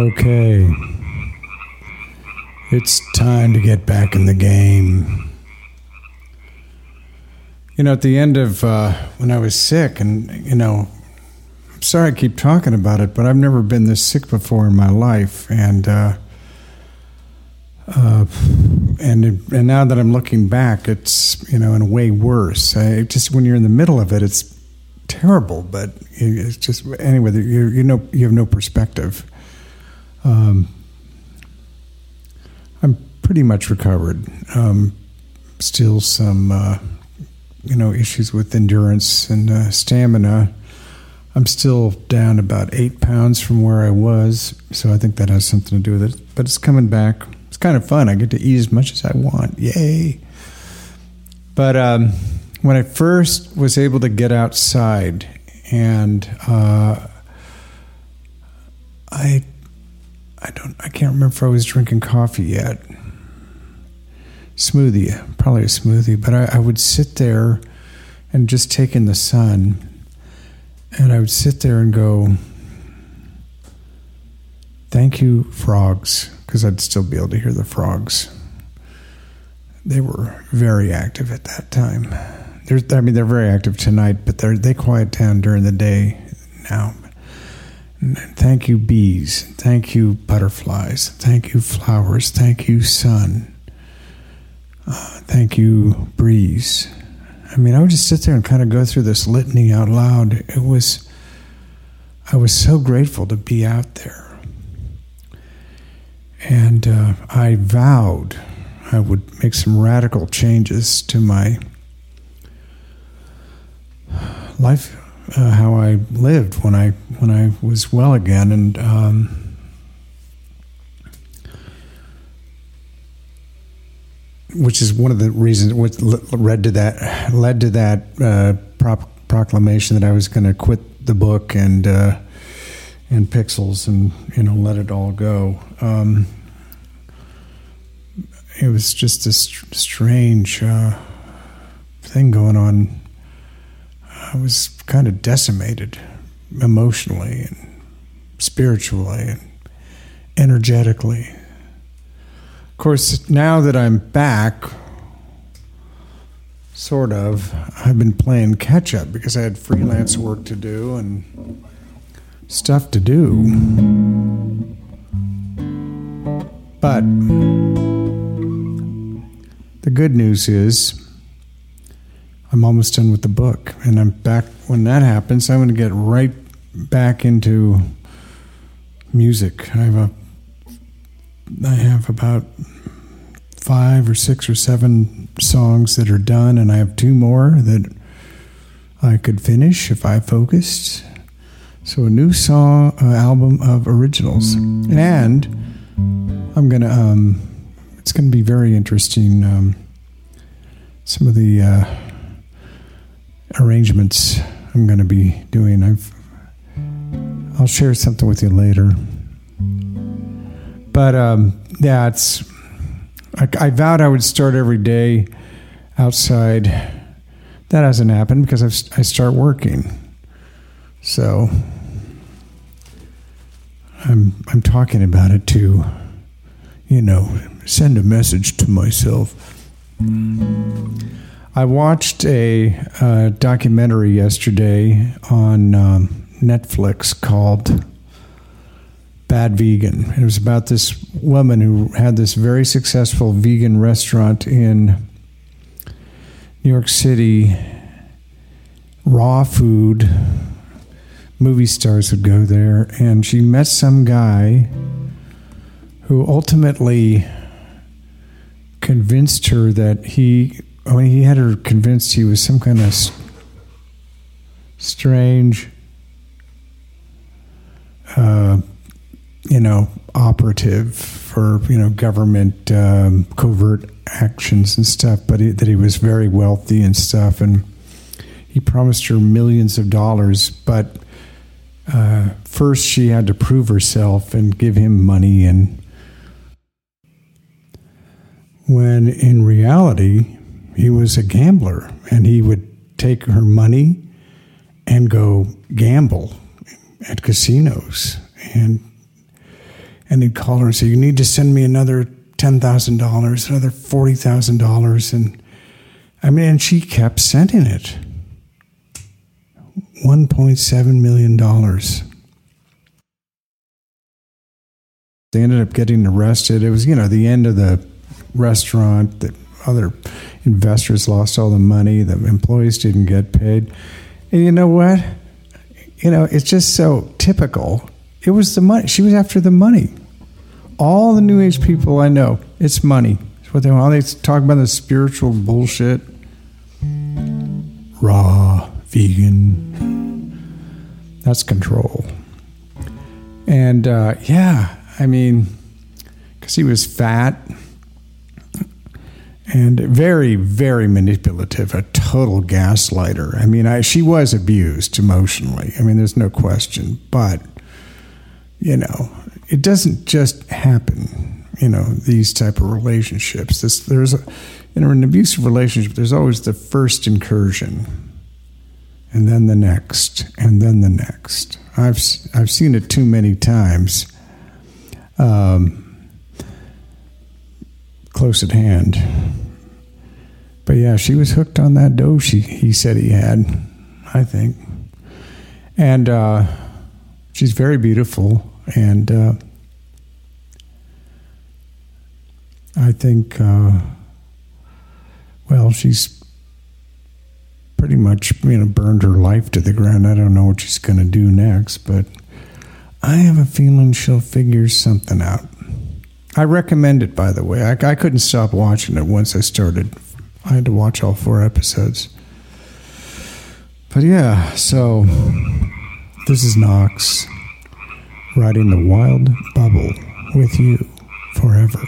Okay. It's time to get back in the game. You know, at the end of uh, when I was sick, and, you know, I'm sorry I keep talking about it, but I've never been this sick before in my life. And, uh, uh, and and now that I'm looking back, it's you know in a way worse. I, just when you're in the middle of it, it's terrible. But it's just anyway, you you know you have no perspective. Um, I'm pretty much recovered. Um, still some, uh, you know, issues with endurance and uh, stamina. I'm still down about eight pounds from where I was, so I think that has something to do with it. But it's coming back. It's kind of fun. I get to eat as much as I want. Yay! But um, when I first was able to get outside, and uh, I I don't. I can't remember if I was drinking coffee yet. Smoothie, probably a smoothie. But I, I would sit there and just take in the sun, and I would sit there and go, "Thank you, frogs," because I'd still be able to hear the frogs. They were very active at that time. They're, I mean, they're very active tonight, but they they quiet down during the day now. Thank you, bees. Thank you, butterflies. Thank you, flowers. Thank you, sun. Uh, thank you, breeze. I mean, I would just sit there and kind of go through this litany out loud. It was, I was so grateful to be out there. And uh, I vowed I would make some radical changes to my life uh, how I lived when I when I was well again, and um, which is one of the reasons which led to that led to that uh, proclamation that I was going to quit the book and uh, and Pixels and you know let it all go. Um, it was just a st- strange uh, thing going on. I was kind of decimated emotionally and spiritually and energetically. Of course, now that I'm back, sort of, I've been playing catch up because I had freelance work to do and stuff to do. But the good news is I'm almost done with the book, and I'm back. When that happens, I'm going to get right back into music. I have a, I have about five or six or seven songs that are done, and I have two more that I could finish if I focused. So a new song uh, album of originals, and I'm gonna. Um, it's going to be very interesting. Um, some of the. Uh, arrangements I'm going to be doing. I've I'll share something with you later. But um, I, I vowed I would start every day outside. That hasn't happened because I've, I start working. So I'm I'm talking about it to, you know, send a message to myself. I watched a uh, documentary yesterday on um, Netflix called Bad Vegan. It was about this woman who had this very successful vegan restaurant in New York City. Raw food. Movie stars would go there. And she met some guy who ultimately convinced her that he I mean, he had her convinced he was some kind of strange, uh, you know, operative for you know government um, covert actions and stuff. But he, that he was very wealthy and stuff, and he promised her millions of dollars. But uh, first, she had to prove herself and give him money, and when in reality he was a gambler and he would take her money and go gamble at casinos and and he'd call her and say, "You need to send me another ten thousand dollars, another forty thousand dollars," and I mean, and she kept sending it. One point seven million dollars. They ended up getting arrested. It was, you know, the end of the restaurant. The other investors lost all the money. The employees didn't get paid. And you know what? You know, it's just so typical. It was the money. She was after the money. All the New Age people I know, it's money. It's what they want. All They talk about the spiritual bullshit. Raw, vegan. That's control. And uh, yeah, I mean, because he was fat and very, very manipulative, a total gaslighter. I mean, I, she was abused emotionally. I mean, there's no question. But, you know, it doesn't just happen, you know, these type of relationships. This, there's a, in an abusive relationship, there's always the first incursion and then the next and then the next. I've, I've seen it too many times um, close at hand. But yeah, she was hooked on that dough she, he said he had, I think. And uh, she's very beautiful. And uh, I think, uh, well, she's pretty much you know burned her life to the ground. I don't know what she's going to do next, but I have a feeling she'll figure something out. I recommend it, by the way. I, I couldn't stop watching it once I started. I had to watch all four episodes. But yeah, so this is Knox riding the wild bubble with you forever.